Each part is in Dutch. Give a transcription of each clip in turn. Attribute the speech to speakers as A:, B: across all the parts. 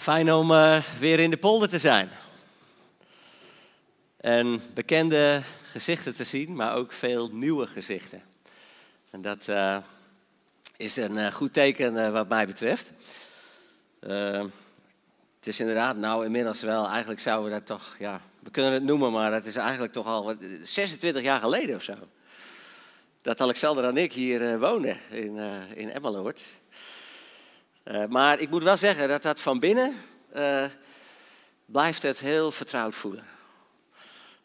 A: Fijn om uh, weer in de polder te zijn. En bekende gezichten te zien, maar ook veel nieuwe gezichten. En dat uh, is een uh, goed teken wat mij betreft. het is inderdaad, nou inmiddels wel, eigenlijk zouden we dat toch, ja, we kunnen het noemen, maar het is eigenlijk toch al 26 jaar geleden of zo. Dat Alexander en ik hier wonen in, in Emmeloord. Uh, maar ik moet wel zeggen dat dat van binnen uh, blijft het heel vertrouwd voelen.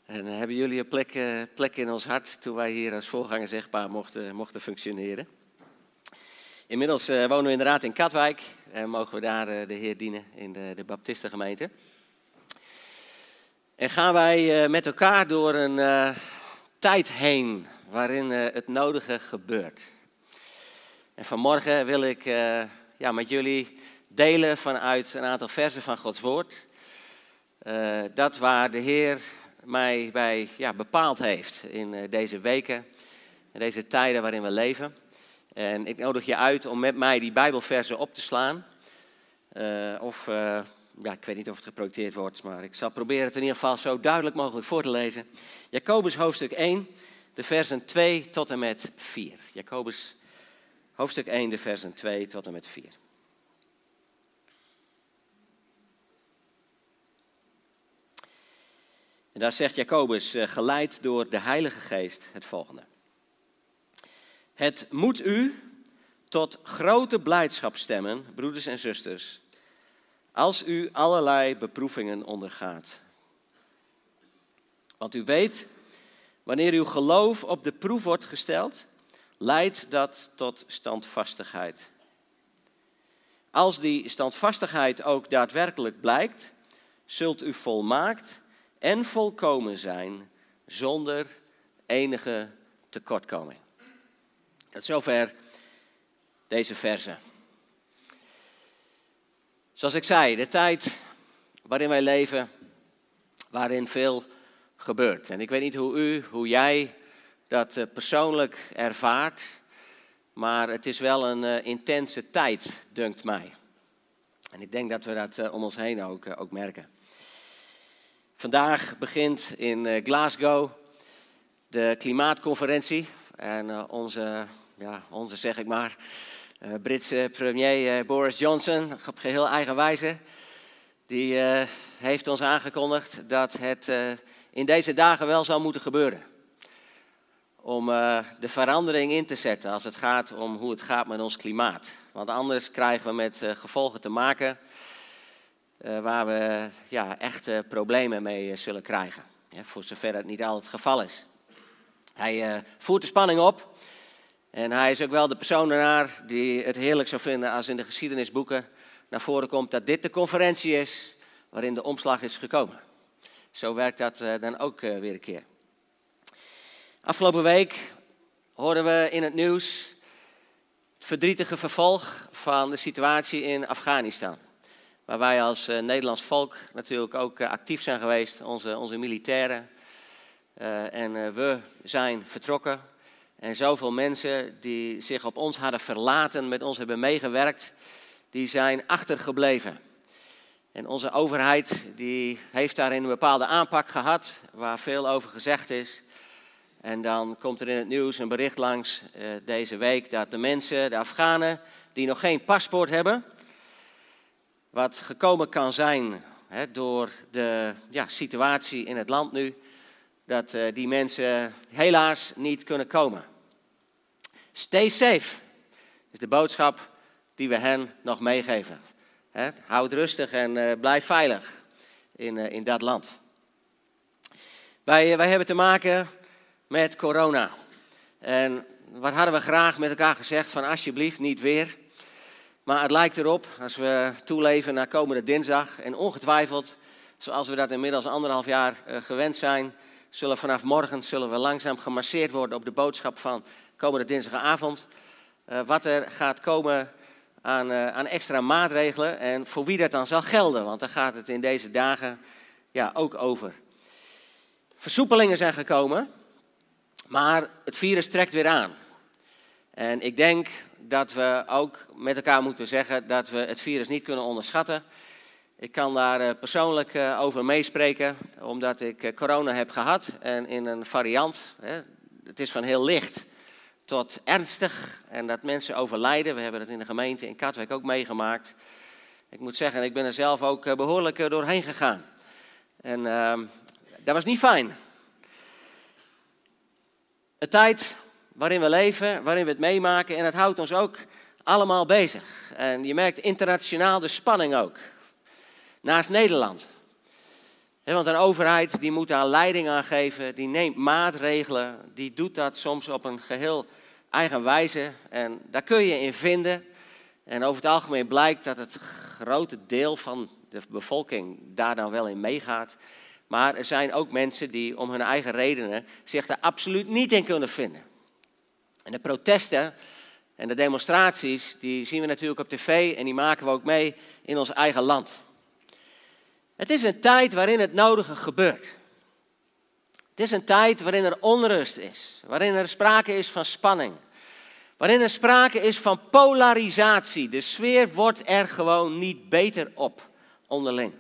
A: En uh, hebben jullie een plek, plek, in ons hart toen wij hier als voorganger zegbaar mochten, mochten functioneren. Inmiddels wonen we inderdaad in Katwijk en mogen we daar de Heer dienen in de, de Baptistengemeente. En gaan wij met elkaar door een tijd heen waarin het nodige gebeurt. En vanmorgen wil ik ja, met jullie delen vanuit een aantal versen van Gods Woord. Uh, dat waar de Heer mij bij ja, bepaald heeft in uh, deze weken, deze tijden waarin we leven. En ik nodig je uit om met mij die Bijbelversen op te slaan. Uh, of, ja, ik weet niet of het geprojecteerd wordt, maar ik zal proberen het in ieder geval zo duidelijk mogelijk voor te lezen. Jacobus hoofdstuk 1, de versen 2 tot en met 4. Jacobus Hoofdstuk 1, de versen 2 tot en met 4. En daar zegt Jacobus, eh, geleid door de Heilige Geest, het volgende. Het moet u tot grote blijdschap stemmen, broeders en zusters, als u allerlei beproevingen ondergaat. Want u weet, wanneer uw geloof op de proef wordt gesteld, leidt dat tot standvastigheid. Als die standvastigheid ook daadwerkelijk blijkt, zult u volmaakt en volkomen zijn zonder enige tekortkoming. Tot zover deze verse. Zoals ik zei, de tijd waarin wij leven, waarin veel gebeurt. En ik weet niet hoe u, hoe jij dat eh, persoonlijk ervaart. Maar het is wel een uh, intense tijd, dunkt mij. En ik denk dat we dat uh, om ons heen ook, ook merken. Vandaag begint in Glasgow de klimaatconferentie. En onze, ja, onze, zeg ik maar, Britse premier Boris Johnson, op geheel eigen wijze, die heeft ons aangekondigd dat het in deze dagen wel zou moeten gebeuren om uh, de verandering in te zetten als het gaat om hoe het gaat met ons klimaat. Want anders krijgen we met uh, gevolgen te maken uh, waar we ja, echte problemen mee zullen krijgen. Voor zover het niet altijd het geval is. Hij voert de spanning op. En hij is ook wel de persoon ernaar die het heerlijk zou vinden als in de geschiedenisboeken naar voren komt dat dit de conferentie is waarin de omslag is gekomen. Zo werkt dat dan ook weer een keer. Afgelopen week hoorden we in het nieuws het verdrietige vervolg van de situatie in Afghanistan. Waar wij als uh, Nederlands volk natuurlijk ook uh, actief zijn geweest, onze, onze militairen. Uh, en we zijn vertrokken. En zoveel mensen die zich op ons hadden verlaten, met ons hebben meegewerkt, die zijn achtergebleven. En onze overheid die heeft daarin een bepaalde aanpak gehad, waar veel over gezegd is. En dan komt er in het nieuws een bericht langs uh, deze week dat de mensen, de Afghanen, die nog geen paspoort hebben, wat gekomen kan zijn hè, door de ja, situatie in het land nu, dat uh, die mensen helaas niet kunnen komen. Stay safe is de boodschap die we hen nog meegeven. Hè, houd rustig en uh, blijf veilig in, in dat land. Wij, wij hebben te maken met corona. En wat hadden we graag met elkaar gezegd van alsjeblieft niet weer. Maar het lijkt erop, als we toeleven naar komende dinsdag en ongetwijfeld, zoals we dat inmiddels anderhalf jaar uh, gewend zijn, zullen vanaf morgen zullen we langzaam gemasseerd worden op de boodschap van komende dinsdagavond. Uh, wat er gaat komen aan, uh, aan, extra maatregelen en voor wie dat dan zal gelden, want daar gaat het in deze dagen ja, ook over. Versoepelingen zijn gekomen, maar het virus trekt weer aan. En ik denk dat we ook met elkaar moeten zeggen dat we het virus niet kunnen onderschatten. Ik kan daar eh, persoonlijk eh, over meespreken, omdat ik eh, corona heb gehad en in een variant. Het is van heel licht tot ernstig en dat mensen overlijden. We hebben het in de gemeente in Katwijk ook meegemaakt. Ik moet zeggen, ik ben er zelf ook behoorlijk doorheen gegaan. En ehm, dat was niet fijn. Een tijd waarin we leven, waarin we het meemaken en het houdt ons ook allemaal bezig. En je merkt internationaal de spanning ook naast Nederland. want een overheid die moet daar leiding aan geven, die neemt maatregelen, die doet dat soms op een geheel eigen wijze. En daar kun je in vinden. En over het algemeen blijkt dat het grote deel van de bevolking daar dan wel in meegaat. Maar er zijn ook mensen die om hun eigen redenen zich daar absoluut niet in kunnen vinden. En de protesten en de demonstraties, die zien we natuurlijk op tv en die maken we ook mee in ons eigen land. Het is een tijd waarin het nodige gebeurt. Het is een tijd waarin er onrust is, waarin er sprake is van spanning, waarin er sprake is van polarisatie. De sfeer wordt er gewoon niet beter op onderling.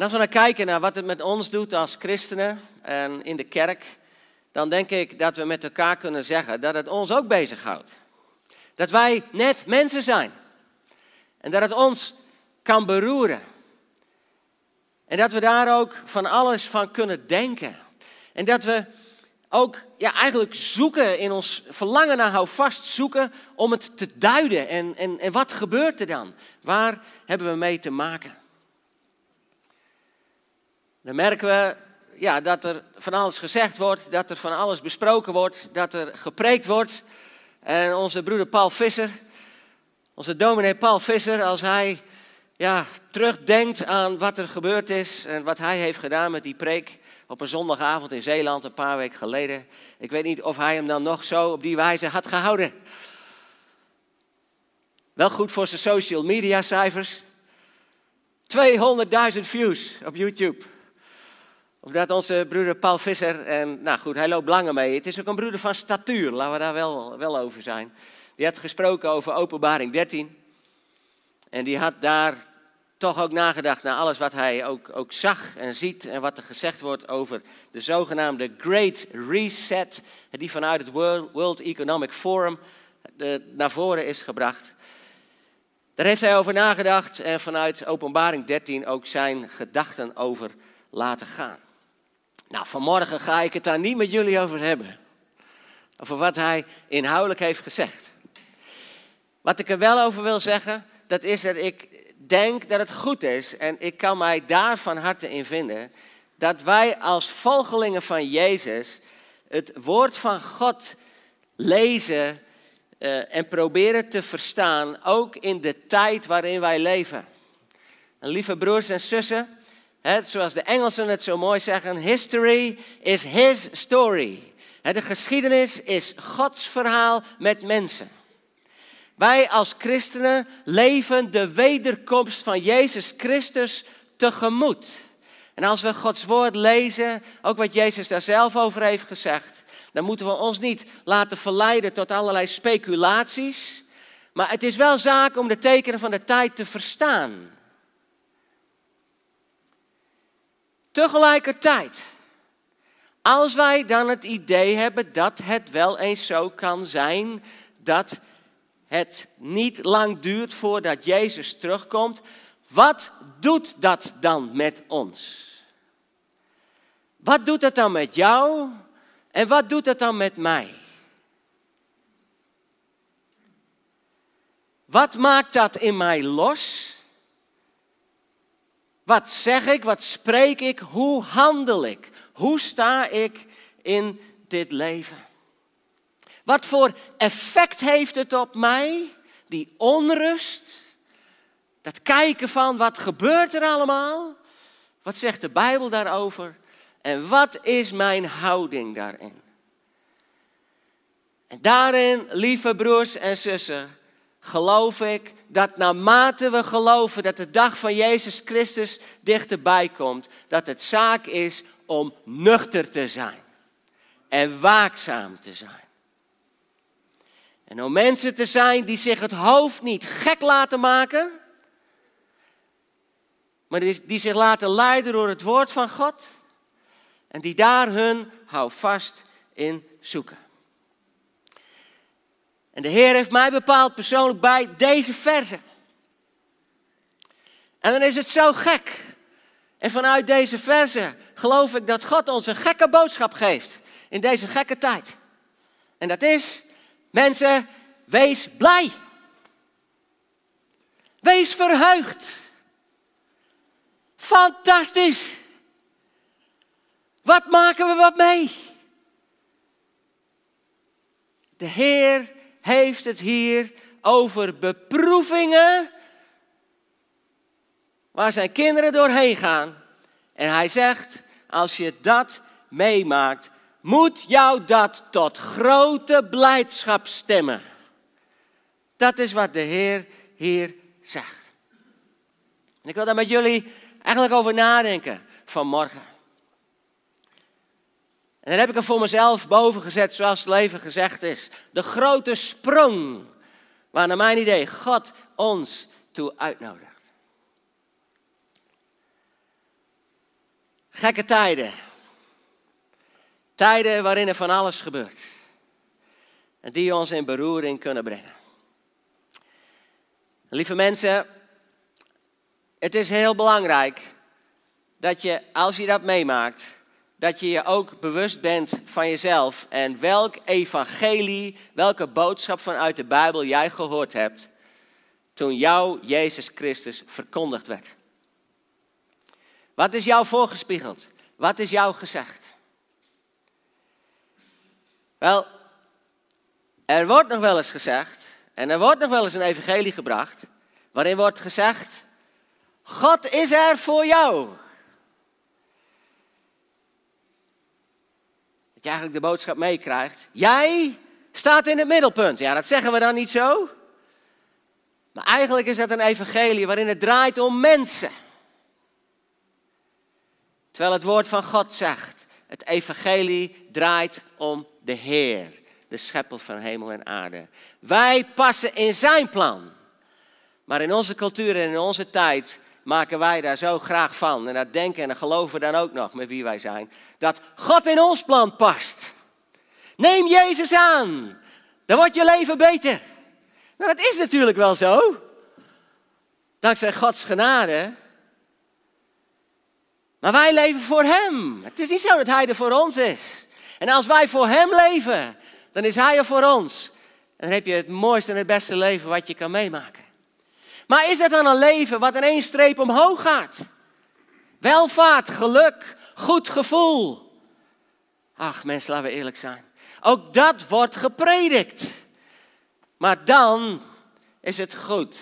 A: En als we dan kijken naar wat het met ons doet als christenen en in de kerk, dan denk ik dat we met elkaar kunnen zeggen dat het ons ook bezighoudt. Dat wij net mensen zijn. En dat het ons kan beroeren. En dat we daar ook van alles van kunnen denken. En dat we ook ja, eigenlijk zoeken in ons verlangen naar houvast zoeken om het te duiden. En, en, en wat gebeurt er dan? Waar hebben we mee te maken? Dan merken we ja, dat er van alles gezegd wordt, dat er van alles besproken wordt, dat er gepreekt wordt. En onze broeder Paul Visser, onze dominee Paul Visser, als hij ja, terugdenkt aan wat er gebeurd is en wat hij heeft gedaan met die preek op een zondagavond in Zeeland een paar weken geleden. Ik weet niet of hij hem dan nog zo op die wijze had gehouden. Wel goed voor zijn social media cijfers. 200.000 views op YouTube. Omdat onze broeder Paul Visser, en nou goed, hij loopt langer mee. Het is ook een broeder van statuur, laten we daar wel, wel over zijn. Die had gesproken over openbaring 13. En die had daar toch ook nagedacht naar alles wat hij ook, ook zag en ziet en wat er gezegd wordt over de zogenaamde Great Reset, die vanuit het World Economic Forum naar voren is gebracht. Daar heeft hij over nagedacht en vanuit Openbaring 13 ook zijn gedachten over laten gaan. Nou, vanmorgen ga ik het daar niet met jullie over hebben. Over wat hij inhoudelijk heeft gezegd. Wat ik er wel over wil zeggen, dat is dat ik denk dat het goed is, en ik kan mij daar van harte in vinden, dat wij als volgelingen van Jezus het woord van God lezen uh, en proberen te verstaan, ook in de tijd waarin wij leven. En lieve broers en zussen, zoals de Engelsen het zo mooi zeggen, history is his story. De geschiedenis is Gods verhaal met mensen. Wij als christenen leven de wederkomst van Jezus Christus tegemoet. En als we Gods woord lezen, ook wat Jezus daar zelf over heeft gezegd, dan moeten we ons niet laten verleiden tot allerlei speculaties. Maar het is wel zaak om de tekenen van de tijd te verstaan. Tegelijkertijd, als wij dan het idee hebben dat het wel eens zo kan zijn dat het niet lang duurt voordat Jezus terugkomt, wat doet dat dan met ons? Wat doet dat dan met jou en wat doet dat dan met mij? Wat maakt dat in mij los? Wat zeg ik, wat spreek ik, hoe handel ik? Hoe sta ik in dit leven? Wat voor effect heeft het op mij? Die onrust. Dat kijken van wat gebeurt er allemaal? Wat zegt de Bijbel daarover? En wat is mijn houding daarin? En daarin, lieve broers en zussen, geloof ik dat naarmate we geloven dat de dag van Jezus Christus dichterbij komt, dat het zaak is om nuchter te zijn en waakzaam te zijn. En om mensen te zijn die zich het hoofd niet gek laten maken, maar die, zich laten leiden door het woord van God en die daar hun houvast in zoeken. En de Heer heeft mij bepaald persoonlijk bij deze verse. En dan is het zo gek. En vanuit deze verse geloof ik dat God ons een gekke boodschap geeft in deze gekke tijd. En dat is, mensen, wees blij. Wees verheugd. Fantastisch. Wat maken we wat mee? De Heer heeft het hier over beproevingen waar zijn kinderen doorheen gaan. En hij zegt, als je dat meemaakt, moet jou dat tot grote blijdschap stemmen. Dat is wat de Heer hier zegt. En ik wil daar met jullie eigenlijk over nadenken vanmorgen. En dan heb ik er voor mezelf boven gezet, zoals het leven gezegd is. De grote sprong waar naar mijn idee God ons toe uitnodigt. Gekke tijden. Tijden waarin er van alles gebeurt. En die ons in beroering kunnen brengen. Lieve mensen, het is heel belangrijk dat je, als je dat meemaakt, dat je je ook bewust bent van jezelf en welk evangelie, welke boodschap vanuit de Bijbel jij gehoord hebt toen jou Jezus Christus verkondigd werd. Wat is jou voorgespiegeld? Wat is jou gezegd? Wel, er wordt nog wel eens gezegd, en er wordt nog wel eens een evangelie gebracht, waarin wordt gezegd, God is er voor jou. Dat je eigenlijk de boodschap meekrijgt, jij staat in het middelpunt. Ja, dat zeggen we dan niet zo. Maar eigenlijk is dat een evangelie waarin het draait om mensen. Terwijl het woord van God zegt, het evangelie draait om de Heer, de schepper van hemel en aarde. Wij passen in zijn plan. Maar in onze cultuur en in onze tijd maken wij daar zo graag van. En dat denken en dat geloven dan ook nog met wie wij zijn. Dat God in ons plan past. Neem Jezus aan. Dan wordt je leven beter. Nou, dat is natuurlijk wel zo. Dankzij Gods genade maar wij leven voor Hem. Het is niet zo dat Hij er voor ons is. En als wij voor Hem leven, dan is Hij er voor ons. En dan heb je het mooiste en het beste leven wat je kan meemaken. Maar is dat dan een leven wat in één streep omhoog gaat? Welvaart, geluk, goed gevoel. Ach mensen, laten we eerlijk zijn. Ook dat wordt gepredikt. Maar dan is het goed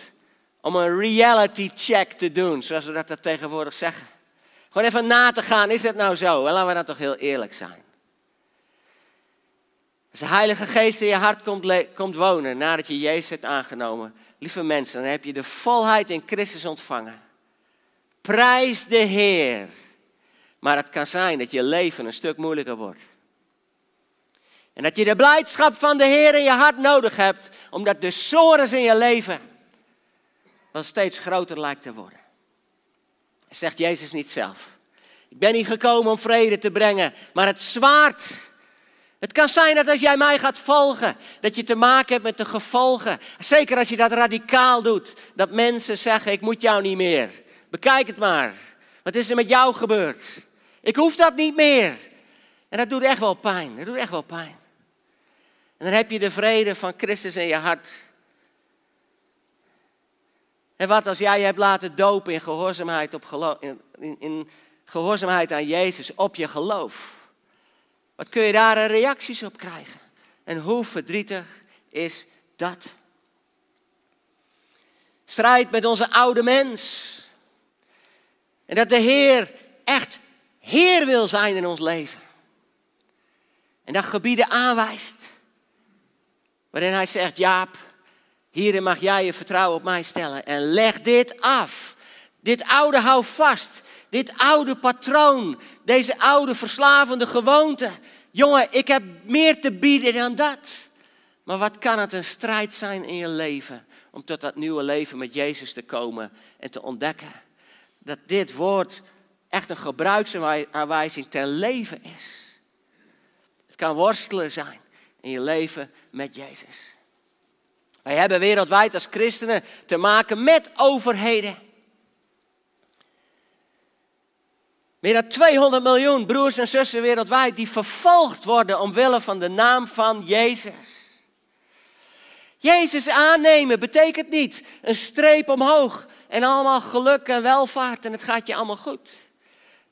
A: om een reality check te doen, zoals we dat tegenwoordig zeggen. Gewoon even na te gaan, is het nou zo? En laten we dan toch heel eerlijk zijn. Als de Heilige Geest in je hart komt, komt wonen nadat je Jezus hebt aangenomen, lieve mensen, dan heb je de volheid in Christus ontvangen. Prijs de Heer. Maar het kan zijn dat je leven een stuk moeilijker wordt. En dat je de blijdschap van de Heer in je hart nodig hebt, omdat de sores in je leven wel steeds groter lijkt te worden. Zegt Jezus niet zelf. Ik ben niet gekomen om vrede te brengen, maar het zwaard. Het kan zijn dat als jij mij gaat volgen, dat je te maken hebt met de gevolgen. Zeker als je dat radicaal doet, dat mensen zeggen: Ik moet jou niet meer. Bekijk het maar. Wat is er met jou gebeurd? Ik hoef dat niet meer. En dat doet echt wel pijn. Dat doet echt wel pijn. En dan heb je de vrede van Christus in je hart. En wat als jij je hebt laten dopen in gehoorzaamheid, op in, in, in gehoorzaamheid aan Jezus, op je geloof? Wat kun je daar reacties op krijgen? En hoe verdrietig is dat? Strijd met onze oude mens. En dat de Heer echt Heer wil zijn in ons leven. En dat gebieden aanwijst. Waarin hij zegt, Jaap, Hierin mag jij je vertrouwen op mij stellen. En leg dit af. Dit oude hou vast. Dit oude patroon. Deze oude verslavende gewoonte. Jongen, ik heb meer te bieden dan dat. Maar wat kan het een strijd zijn in je leven om tot dat nieuwe leven met Jezus te komen en te ontdekken dat dit woord echt een gebruiksaanwijzing ten leven is. Het kan worstelen zijn in je leven met Jezus. Wij hebben wereldwijd als christenen te maken met overheden. Meer dan 200 miljoen broers en zussen wereldwijd die vervolgd worden omwille van de naam van Jezus. Jezus aannemen betekent niet een streep omhoog en allemaal geluk en welvaart en het gaat je allemaal goed.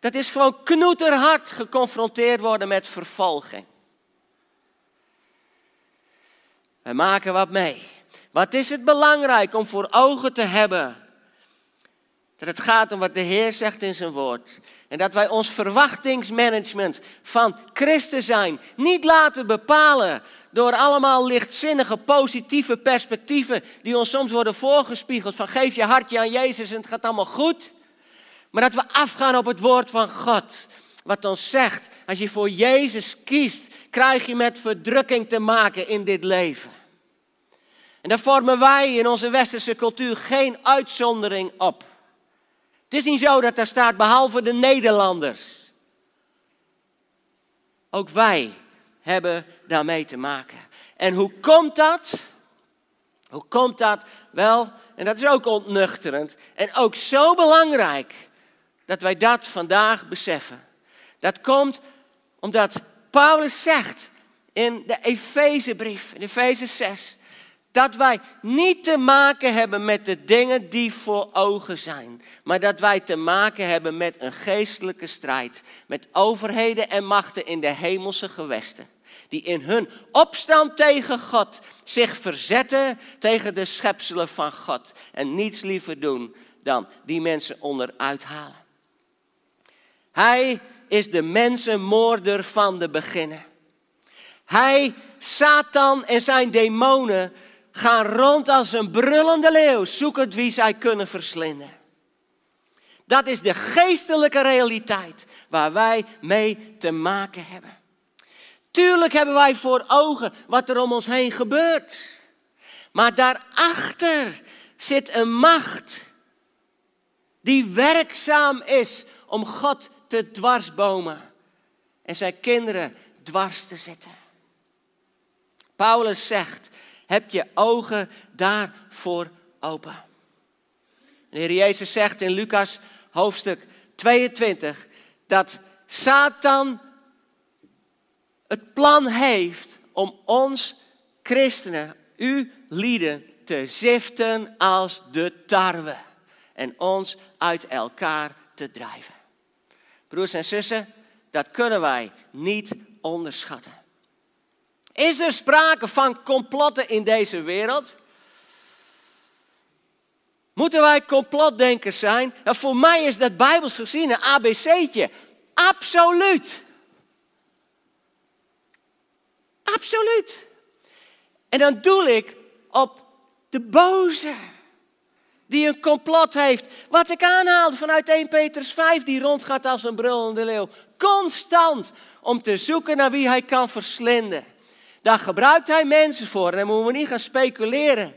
A: Dat is gewoon knoeterhard geconfronteerd worden met vervolging. We maken wat mee. Wat is het belangrijk om voor ogen te hebben? Dat het gaat om wat de Heer zegt in zijn woord. En dat wij ons verwachtingsmanagement van Christen zijn niet laten bepalen door allemaal lichtzinnige, positieve perspectieven die ons soms worden voorgespiegeld. Van geef je hartje aan Jezus en het gaat allemaal goed. Maar dat we afgaan op het woord van God. Wat ons zegt, als je voor Jezus kiest, krijg je met verdrukking te maken in dit leven. En daar vormen wij in onze westerse cultuur geen uitzondering op. Het is niet zo dat daar staat behalve de Nederlanders. Ook wij hebben daarmee te maken. En hoe komt dat? Hoe komt dat? Wel, en dat is ook ontnuchterend en ook zo belangrijk dat wij dat vandaag beseffen. Dat komt omdat Paulus zegt in de Efezebrief, in Efeze 6, dat wij niet te maken hebben met de dingen die voor ogen zijn, maar dat wij te maken hebben met een geestelijke strijd, met overheden en machten in de hemelse gewesten, die in hun opstand tegen God zich verzetten tegen de schepselen van God en niets liever doen dan die mensen onderuit halen. Hij is de mensenmoorder van de beginnen. Hij, Satan en zijn demonen gaan rond als een brullende leeuw, zoekend wie zij kunnen verslinden. Dat is de geestelijke realiteit waar wij mee te maken hebben. Tuurlijk hebben wij voor ogen wat er om ons heen gebeurt. Maar daarachter zit een macht die werkzaam is om God te dwarsbomen en zijn kinderen dwars te zetten. Paulus zegt, heb je ogen daarvoor open. De Heer Jezus zegt in Lucas hoofdstuk 22 dat Satan het plan heeft om ons christenen, u lieden, te ziften als de tarwe en ons uit elkaar te drijven. Broers en zussen, dat kunnen wij niet onderschatten. Is er sprake van complotten in deze wereld? Moeten wij complotdenkers zijn? Nou, voor mij is dat bijbels gezien een ABC'tje. Absoluut. Absoluut. En dan doe ik op de boze die een complot heeft. Wat ik aanhaalde vanuit 1 Petrus 5, die rondgaat als een brullende leeuw. Constant om te zoeken naar wie hij kan verslinden. Daar gebruikt hij mensen voor. En dan moeten we niet gaan speculeren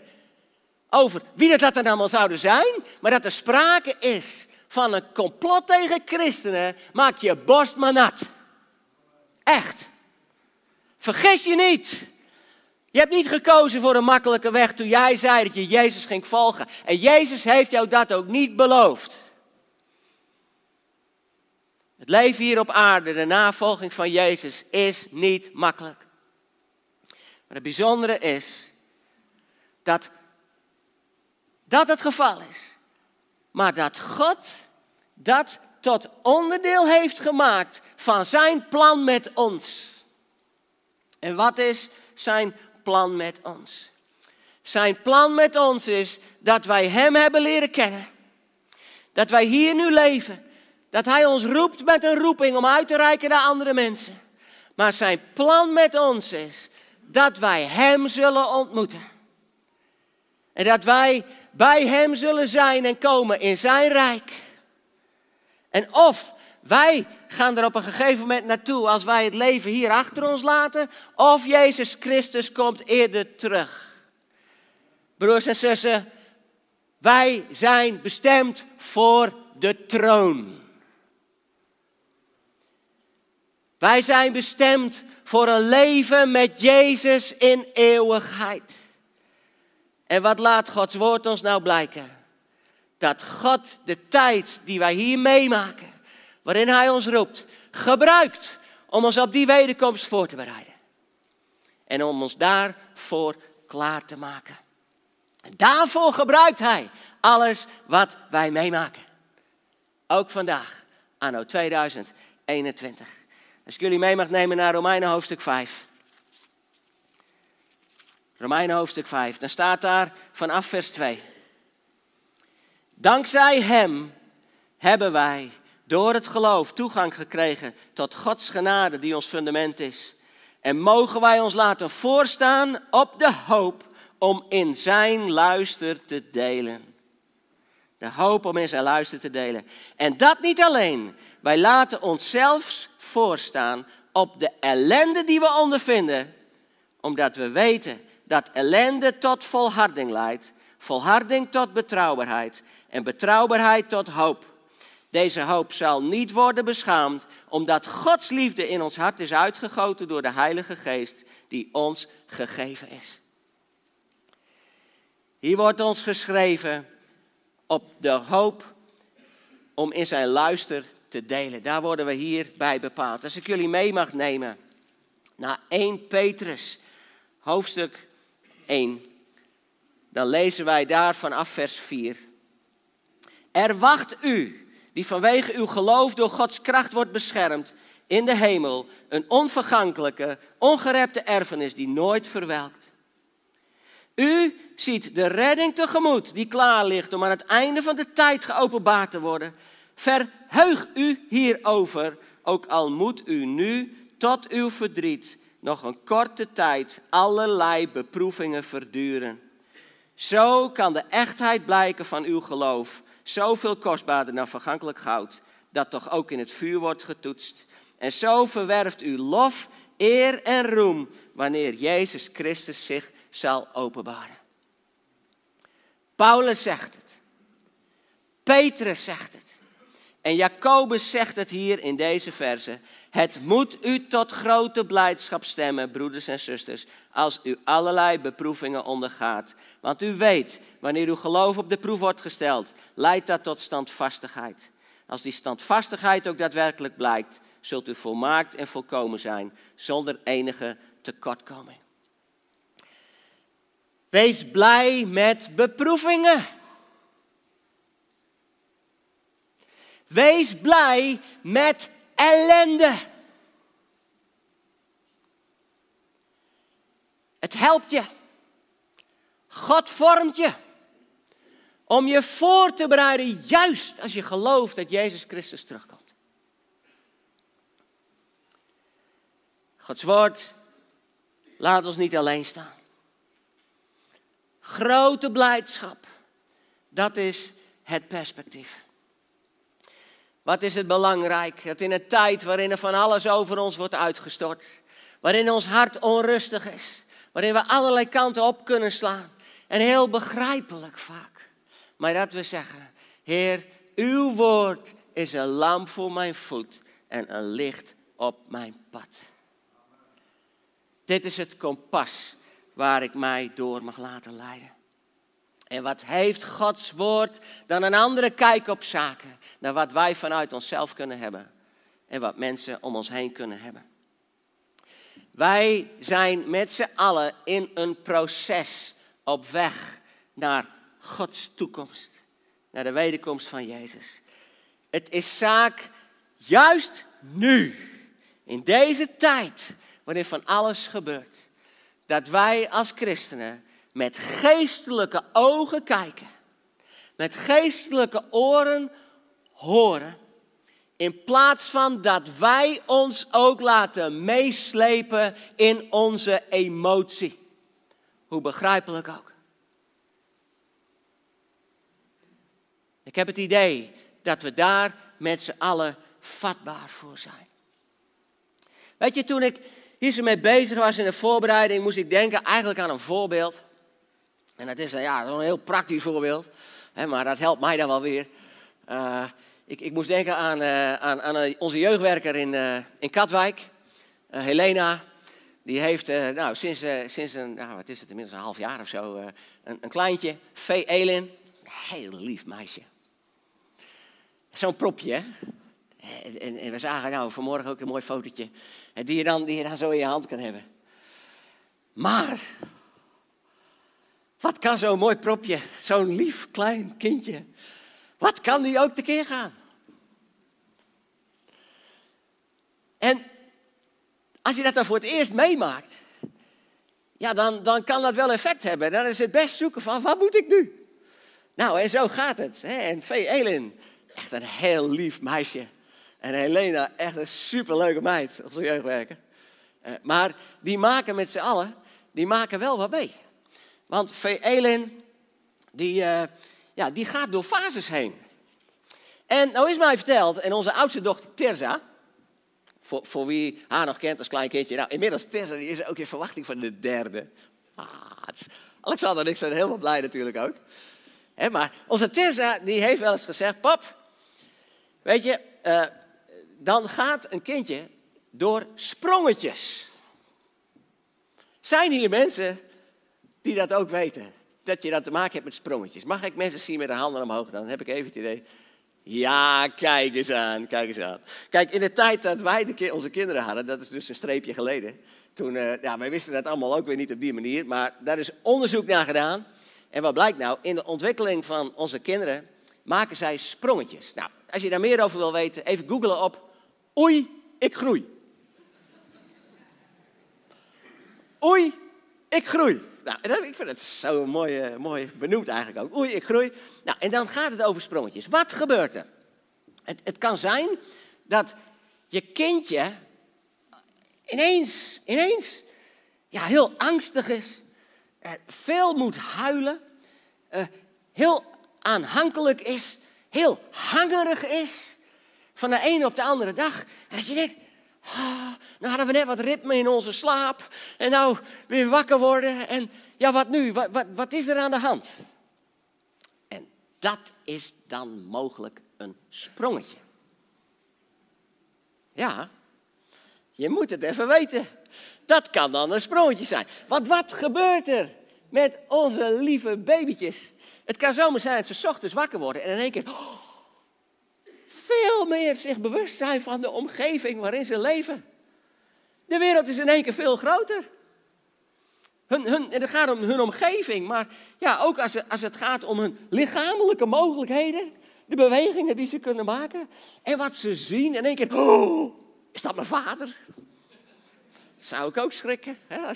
A: over wie dat, dat dan allemaal zouden zijn. Maar dat er sprake is van een complot tegen christenen, maak je borst maar nat. Echt. Vergis je niet. Je hebt niet gekozen voor een makkelijke weg toen jij zei dat je Jezus ging volgen. En Jezus heeft jou dat ook niet beloofd. Het leven hier op aarde, de navolging van Jezus, is niet makkelijk. Maar het bijzondere is dat dat het geval is. Maar dat God dat tot onderdeel heeft gemaakt van zijn plan met ons. En wat is zijn plan met ons? Zijn plan met ons is dat wij Hem hebben leren kennen. Dat wij hier nu leven. Dat Hij ons roept met een roeping om uit te reiken naar andere mensen. Maar zijn plan met ons is dat wij Hem zullen ontmoeten. En dat wij bij Hem zullen zijn en komen in Zijn rijk. En of wij gaan er op een gegeven moment naartoe als wij het leven hier achter ons laten, of Jezus Christus komt eerder terug. Broers en zussen, wij zijn bestemd voor de troon. Wij zijn bestemd voor een leven met Jezus in eeuwigheid. En wat laat Gods woord ons nou blijken? Dat God de tijd die wij hier meemaken, waarin Hij ons roept, gebruikt om ons op die wederkomst voor te bereiden. En om ons daarvoor klaar te maken. En daarvoor gebruikt Hij alles wat wij meemaken. Ook vandaag, anno 2021. Als ik jullie mee mag nemen naar Romeinen hoofdstuk 5. Romeinen hoofdstuk 5. Dan staat daar vanaf vers 2. Dankzij Hem hebben wij door het geloof toegang gekregen tot Gods genade die ons fundament is. En mogen wij ons laten voorstaan op de hoop om in Zijn luister te delen. De hoop om in Zijn luister te delen. En dat niet alleen. Wij laten ons zelfs voorstaan op de ellende die we ondervinden, omdat we weten dat ellende tot volharding leidt, volharding tot betrouwbaarheid en betrouwbaarheid tot hoop. Deze hoop zal niet worden beschaamd, omdat Gods liefde in ons hart is uitgegoten door de Heilige Geest die ons gegeven is. Hier wordt ons geschreven op de hoop om in zijn luister te delen. Daar worden we hier bij bepaald. Als ik jullie mee mag nemen naar 1 Petrus, hoofdstuk 1, dan lezen wij daar vanaf vers 4. Er wacht u, die vanwege uw geloof door Gods kracht wordt beschermd in de hemel, een onvergankelijke, ongerepte erfenis die nooit verwelkt. U ziet de redding tegemoet die klaar ligt om aan het einde van de tijd geopenbaard te worden. Verheug u hierover, ook al moet u nu tot uw verdriet nog een korte tijd allerlei beproevingen verduren. Zo kan de echtheid blijken van uw geloof, zoveel kostbaarder dan vergankelijk goud, dat toch ook in het vuur wordt getoetst. En zo verwerft u lof, eer en roem wanneer Jezus Christus zich zal openbaren. Paulus zegt het. Petrus zegt het. En Jacobus zegt het hier in deze verse. Het moet u tot grote blijdschap stemmen, broeders en zusters, als u allerlei beproevingen ondergaat. Want u weet, wanneer uw geloof op de proef wordt gesteld, leidt dat tot standvastigheid. Als die standvastigheid ook daadwerkelijk blijkt, zult u volmaakt en volkomen zijn, zonder enige tekortkoming. Wees blij met beproevingen. Wees blij met ellende. Het helpt je. God vormt je. Om je voor te bereiden, juist als je gelooft dat Jezus Christus terugkomt. Gods woord laat ons niet alleen staan. Grote blijdschap, dat is het perspectief. Wat is het belangrijk dat in een tijd waarin er van alles over ons wordt uitgestort, waarin ons hart onrustig is, waarin we allerlei kanten op kunnen slaan en heel begrijpelijk vaak, maar dat we zeggen, Heer, uw woord is een lamp voor mijn voet en een licht op mijn pad. Dit is het kompas waar ik mij door mag laten leiden. En wat heeft Gods woord dan een andere kijk op zaken dan wat wij vanuit onszelf kunnen hebben en wat mensen om ons heen kunnen hebben. Wij zijn met z'n allen in een proces op weg naar Gods toekomst, naar de wederkomst van Jezus. Het is zaak juist nu, in deze tijd, waarin van alles gebeurt, dat wij als christenen met geestelijke ogen kijken, met geestelijke oren horen, in plaats van dat wij ons ook laten meeslepen in onze emotie. Hoe begrijpelijk ook. Ik heb het idee dat we daar met z'n allen vatbaar voor zijn. Weet je, toen ik hier zo mee bezig was in de voorbereiding, moest ik denken eigenlijk aan een voorbeeld. En dat is ja, een heel praktisch voorbeeld, hè, maar dat helpt mij dan wel weer. Uh, ik, ik, moest denken aan, uh, aan, aan, onze jeugdwerker in, in Katwijk, Helena. Die heeft nou, sinds, sinds een, nou, wat is het, inmiddels een half jaar of zo, een, een, kleintje, Vee Elin. Een heel lief meisje. Zo'n propje, hè? En, en, we zagen nou vanmorgen ook een mooi fotootje. Die je, dan, die je dan zo in je hand kan hebben. Maar, wat kan zo'n mooi propje, zo'n lief klein kindje, wat kan die ook tekeer gaan? En als je dat dan voor het eerst meemaakt, ja, dan, dan kan dat wel effect hebben. Dan is het best zoeken van, wat moet ik nu? Nou, en zo gaat het. Hè? En Vee Elin, echt een heel lief meisje. En Helena, echt een superleuke meid, onze jeugdwerker. Uh, maar die maken met z'n allen, die maken wel wat mee. Want Elin, die, uh, ja, die gaat door fases heen. En nou is mij verteld, en onze oudste dochter Terza, voor, voor wie haar nog kent als klein kindje. Nou, inmiddels Terza, die is ook in verwachting van de derde. Ah, Alexander en ik zijn helemaal blij natuurlijk ook. maar onze Terza, die heeft wel eens gezegd, pap, weet je, uh, dan gaat een kindje door sprongetjes. Zijn hier mensen die dat ook weten? Dat je dat te maken hebt met sprongetjes. Mag ik mensen zien met de handen omhoog? Dan heb ik even het idee. Ja, kijk eens aan, kijk eens aan. Kijk, in de tijd dat wij de, onze kinderen hadden, dat is dus een streepje geleden. Toen, uh, ja, wij wisten dat allemaal ook weer niet op die manier, maar daar is onderzoek naar gedaan. En wat blijkt nou? In de ontwikkeling van onze kinderen maken zij sprongetjes. Nou, als je daar meer over wil weten, even googlen op Oei, ik groei. Oei, ik groei. Nou, ik vind het zo mooi, mooi benoemd eigenlijk ook. Oei, ik groei. Nou, en dan gaat het over sprongetjes. Wat gebeurt er? Het, het kan zijn dat je kindje ineens, ineens ja, heel angstig is, eh, veel moet huilen, eh, heel aanhankelijk is, heel hangerig is, van de ene op de andere dag. En als je denkt, oh, nou hadden we net wat ritme in onze slaap. En nou weer wakker worden. En ja, wat nu? Wat, wat, wat is er aan de hand? En dat is dan mogelijk een sprongetje. Ja, je moet het even weten. Dat kan dan een sprongetje zijn. Want wat gebeurt er met onze lieve babytjes? Het kan zomaar zijn dat ze ochtends wakker worden en in één keer... Oh, meer zich bewust zijn van de omgeving waarin ze leven. De wereld is in één keer veel groter. Hun, hun, het gaat om hun omgeving, maar ja, ook als het, als het gaat om hun lichamelijke mogelijkheden, de bewegingen die ze kunnen maken en wat ze zien. In één keer, oh, is dat mijn vader? Zou ik ook schrikken. Hè?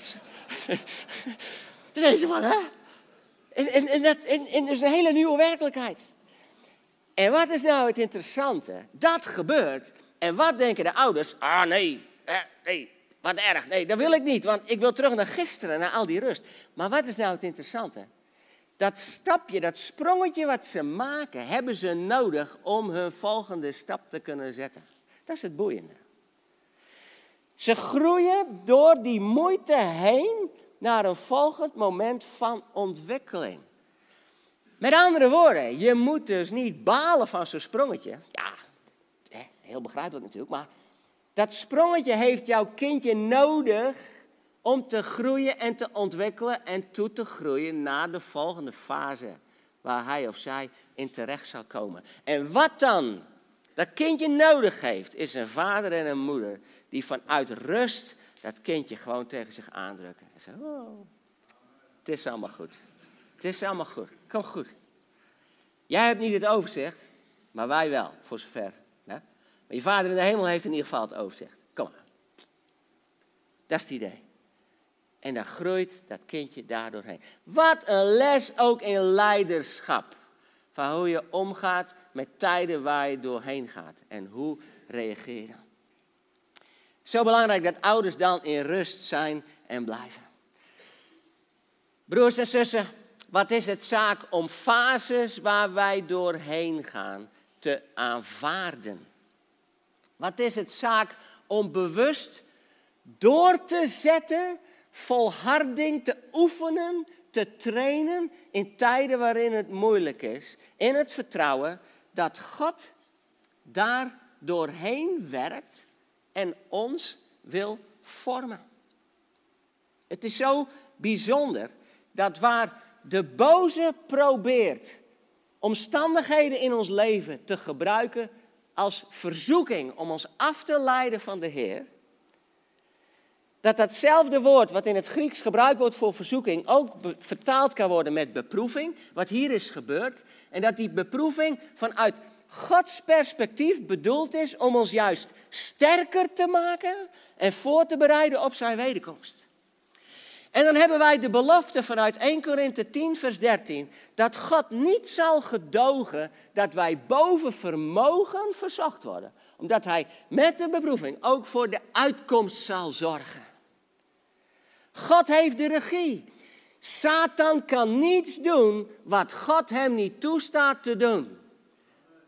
A: Denk je van, hè? En, dat, en dat is een hele nieuwe werkelijkheid. En wat is nou het interessante? Dat gebeurt. En wat denken de ouders? Ah nee, eh, nee, wat erg. Nee, dat wil ik niet, want ik wil terug naar gisteren, naar al die rust. Maar wat is nou het interessante? Dat stapje, dat sprongetje wat ze maken, hebben ze nodig om hun volgende stap te kunnen zetten. Dat is het boeiende. Ze groeien door die moeite heen naar een volgend moment van ontwikkeling. Met andere woorden, je moet dus niet balen van zo'n sprongetje. Ja, heel begrijpelijk natuurlijk, maar dat sprongetje heeft jouw kindje nodig om te groeien en te ontwikkelen en toe te groeien naar de volgende fase waar hij of zij in terecht zal komen. En wat dan dat kindje nodig heeft, is een vader en een moeder die vanuit rust dat kindje gewoon tegen zich aandrukken. En zeggen, oh, het is allemaal goed. Het is allemaal goed. Kom goed. Jij hebt niet het overzicht, maar wij wel, voor zover. Maar je vader in de hemel heeft in ieder geval het overzicht. Kom maar. Dat is het idee. En dan groeit dat kindje daardoor heen. Wat een les ook in leiderschap. Van hoe je omgaat met tijden waar je doorheen gaat. En hoe dan. Zo belangrijk dat ouders dan in rust zijn en blijven. Broers en zussen, wat is het zaak om fases waar wij doorheen gaan te aanvaarden? Wat is het zaak om bewust door te zetten, volharding te oefenen, te trainen in tijden waarin het moeilijk is, in het vertrouwen dat God daar doorheen werkt en ons wil vormen. Het is zo bijzonder dat waar de boze probeert omstandigheden in ons leven te gebruiken als verzoeking om ons af te leiden van de Heer, dat datzelfde woord wat in het Grieks gebruikt wordt voor verzoeking ook vertaald kan worden met beproeving, wat hier is gebeurd, en dat die beproeving vanuit Gods perspectief bedoeld is om ons juist sterker te maken en voor te bereiden op zijn wederkomst. En dan hebben wij de belofte vanuit 1 Korinthe 10, vers 13, dat God niet zal gedogen dat wij boven vermogen verzocht worden, omdat Hij met de beproeving ook voor de uitkomst zal zorgen. God heeft de regie. Satan kan niets doen wat God hem niet toestaat te doen.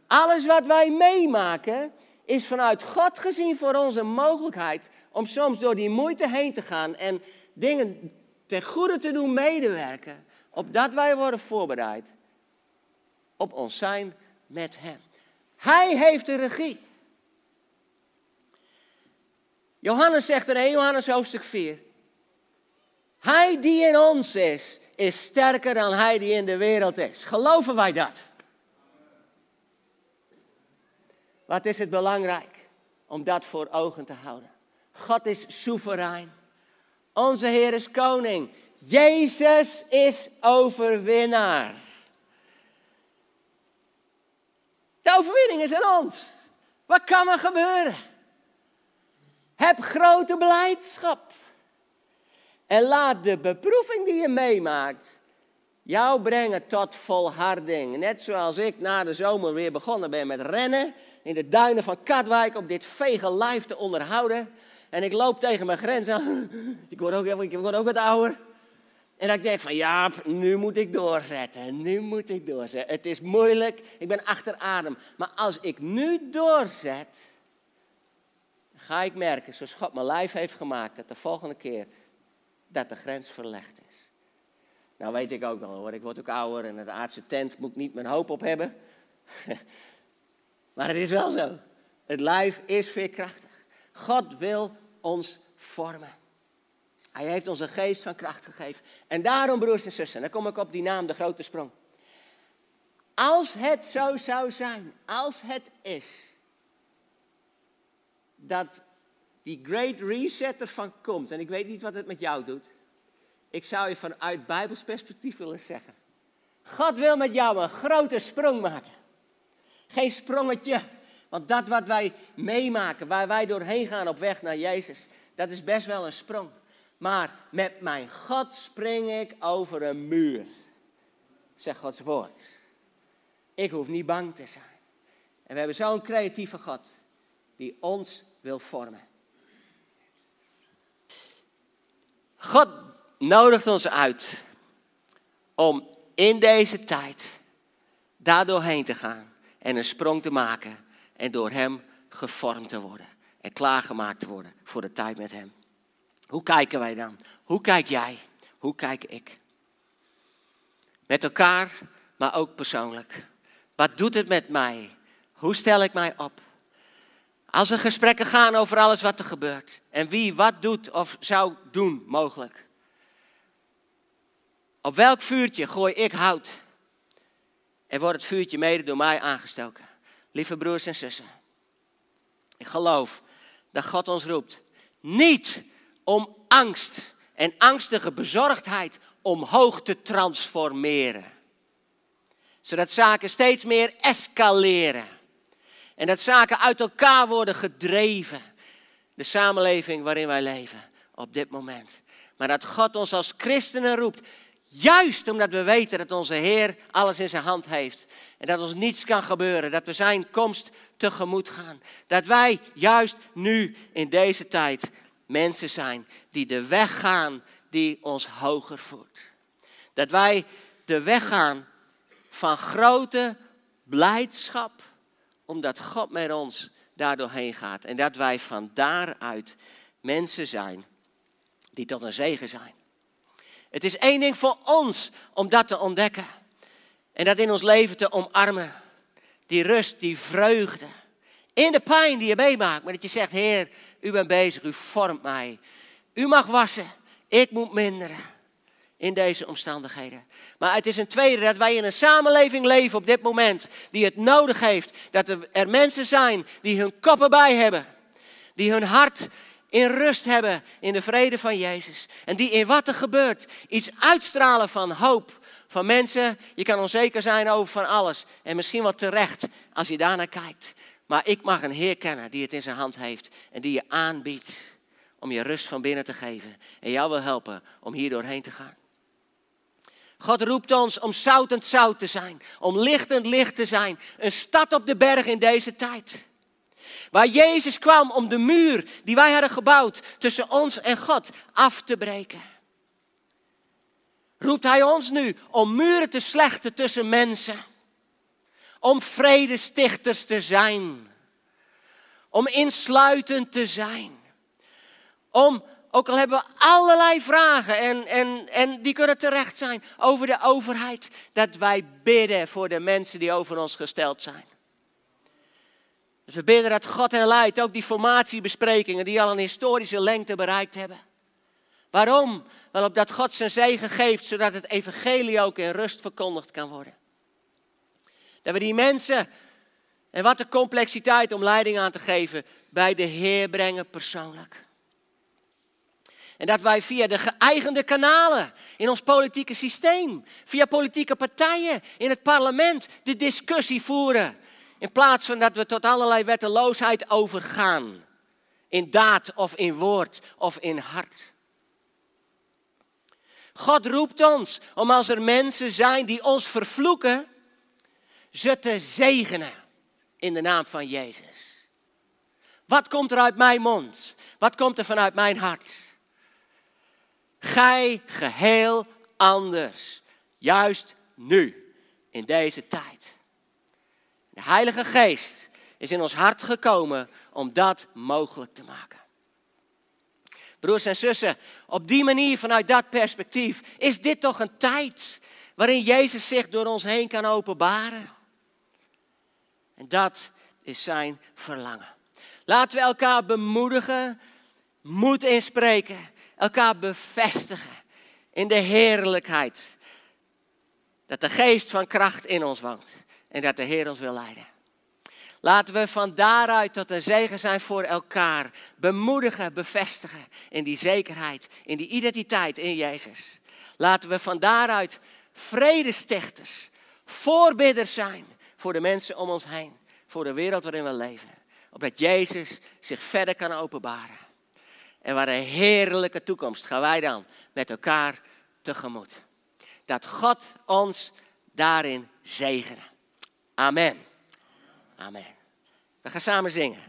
A: Alles wat wij meemaken is vanuit God gezien voor ons een mogelijkheid om soms door die moeite heen te gaan en dingen ten goede te doen medewerken, opdat wij worden voorbereid op ons zijn met Hem. Hij heeft de regie. Johannes zegt in 1 Johannes hoofdstuk 4, hij die in ons is, is sterker dan hij die in de wereld is. Geloven wij dat? Wat is het belangrijk om dat voor ogen te houden? God is soeverein. Onze Heer is koning. Jezus is overwinnaar. De overwinning is aan ons. Wat kan er gebeuren? Heb grote blijdschap. En laat de beproeving die je meemaakt jou brengen tot volharding. Net zoals ik na de zomer weer begonnen ben met rennen in de duinen van Katwijk op dit vege lijf te onderhouden. En ik loop tegen mijn grens aan. Ik word ook, ik word ook wat ouder. En ik denk van ja, nu moet ik doorzetten. Nu moet ik doorzetten. Het is moeilijk. Ik ben achter adem. Maar als ik nu doorzet, ga ik merken, zoals God mijn lijf heeft gemaakt, dat de volgende keer dat de grens verlegd is. Nou weet ik ook wel hoor, ik word ook ouder en het aardse tent moet ik niet mijn hoop op hebben. maar het is wel zo. Het lijf is veerkrachtig. God wil ons vormen. Hij heeft ons een geest van kracht gegeven. En daarom, broers en zussen, dan kom ik op die naam, de grote sprong. Als het zo zou zijn, als het is, dat die great reset ervan komt, en ik weet niet wat het met jou doet, ik zou je vanuit Bijbels perspectief willen zeggen. God wil met jou een grote sprong maken. Geen sprongetje, want dat wat wij meemaken, waar wij doorheen gaan op weg naar Jezus, dat is best wel een sprong. Maar met mijn God spring ik over een muur, zegt Gods woord. Ik hoef niet bang te zijn. En we hebben zo'n creatieve God die ons wil vormen. God nodigt ons uit om in deze tijd daardoor heen te gaan en een sprong te maken en door Hem gevormd te worden en klaargemaakt te worden voor de tijd met Hem. Hoe kijken wij dan? Hoe kijk jij? Hoe kijk ik? Met elkaar, maar ook persoonlijk. Wat doet het met mij? Hoe stel ik mij op? Als er gesprekken gaan over alles wat er gebeurt en wie wat doet of zou doen mogelijk. Op welk vuurtje gooi ik hout? En wordt het vuurtje mede door mij aangestoken? Lieve broers en zussen, ik geloof dat God ons roept. Niet om angst en angstige bezorgdheid omhoog te transformeren. Zodat zaken steeds meer escaleren. En dat zaken uit elkaar worden gedreven. De samenleving waarin wij leven op dit moment. Maar dat God ons als christenen roept. Juist omdat we weten dat onze Heer alles in zijn hand heeft. En dat ons niets kan gebeuren. Dat we zijn komst tegemoet gaan. Dat wij juist nu in deze tijd mensen zijn die de weg gaan die ons hoger voert. Dat wij de weg gaan van grote blijdschap omdat God met ons daardoor heen gaat. En dat wij van daaruit mensen zijn die tot een zegen zijn. Het is één ding voor ons om dat te ontdekken. En dat in ons leven te omarmen. die rust, die vreugde. In de pijn die je meemaakt, maar dat je zegt, Heer, u bent bezig, u vormt mij. U mag wassen, ik moet minderen in deze omstandigheden. Maar het is een tweede dat wij in een samenleving leven op dit moment die het nodig heeft dat er mensen zijn die hun koppen bij hebben, die hun hart in rust hebben in de vrede van Jezus en die in wat er gebeurt iets uitstralen van hoop. Van mensen, je kan onzeker zijn over van alles en misschien wel terecht als je daarnaar kijkt. Maar ik mag een Heer kennen die het in zijn hand heeft en die je aanbiedt om je rust van binnen te geven en jou wil helpen om hier doorheen te gaan. God roept ons om zoutend zout te zijn, om lichtend licht te zijn. Een stad op de berg in deze tijd. Waar Jezus kwam om de muur die wij hadden gebouwd tussen ons en God af te breken. Roept Hij ons nu om muren te slechten tussen mensen. Om vredestichters te zijn. Om insluitend te zijn. Om ook al hebben we allerlei vragen en, en, en die kunnen terecht zijn over de overheid, dat wij bidden voor de mensen die over ons gesteld zijn. Dus we bidden dat God hen leidt, ook die formatiebesprekingen die al een historische lengte bereikt hebben. Waarom? Wel opdat God zijn zegen geeft, zodat het evangelie ook in rust verkondigd kan worden. Dat we die mensen, en wat de complexiteit om leiding aan te geven, bij de Heer brengen persoonlijk. En dat wij via de geëigende kanalen in ons politieke systeem, via politieke partijen in het parlement, de discussie voeren. In plaats van dat we tot allerlei wetteloosheid overgaan. In daad of in woord of in hart. God roept ons om als er mensen zijn die ons vervloeken, ze te zegenen in de naam van Jezus. Wat komt er uit mijn mond? Wat komt er vanuit mijn hart? Gij geheel anders. Juist nu, in deze tijd. De Heilige Geest is in ons hart gekomen om dat mogelijk te maken. Broers en zussen, op die manier, vanuit dat perspectief, is dit toch een tijd waarin Jezus zich door ons heen kan openbaren. En dat is zijn verlangen. Laten we elkaar bemoedigen, moed inspreken elkaar bevestigen in de heerlijkheid. Dat de geest van kracht in ons woont en dat de Heer ons wil leiden. Laten we van daaruit tot een zegen zijn voor elkaar. Bemoedigen, bevestigen in die zekerheid, in die identiteit in Jezus. Laten we van daaruit vredestichters, voorbidders zijn voor de mensen om ons heen. Voor de wereld waarin we leven. Opdat Jezus zich verder kan openbaren. En wat een heerlijke toekomst gaan wij dan met elkaar tegemoet. Dat God ons daarin zegene. Amen. Amen. We gaan samen zingen.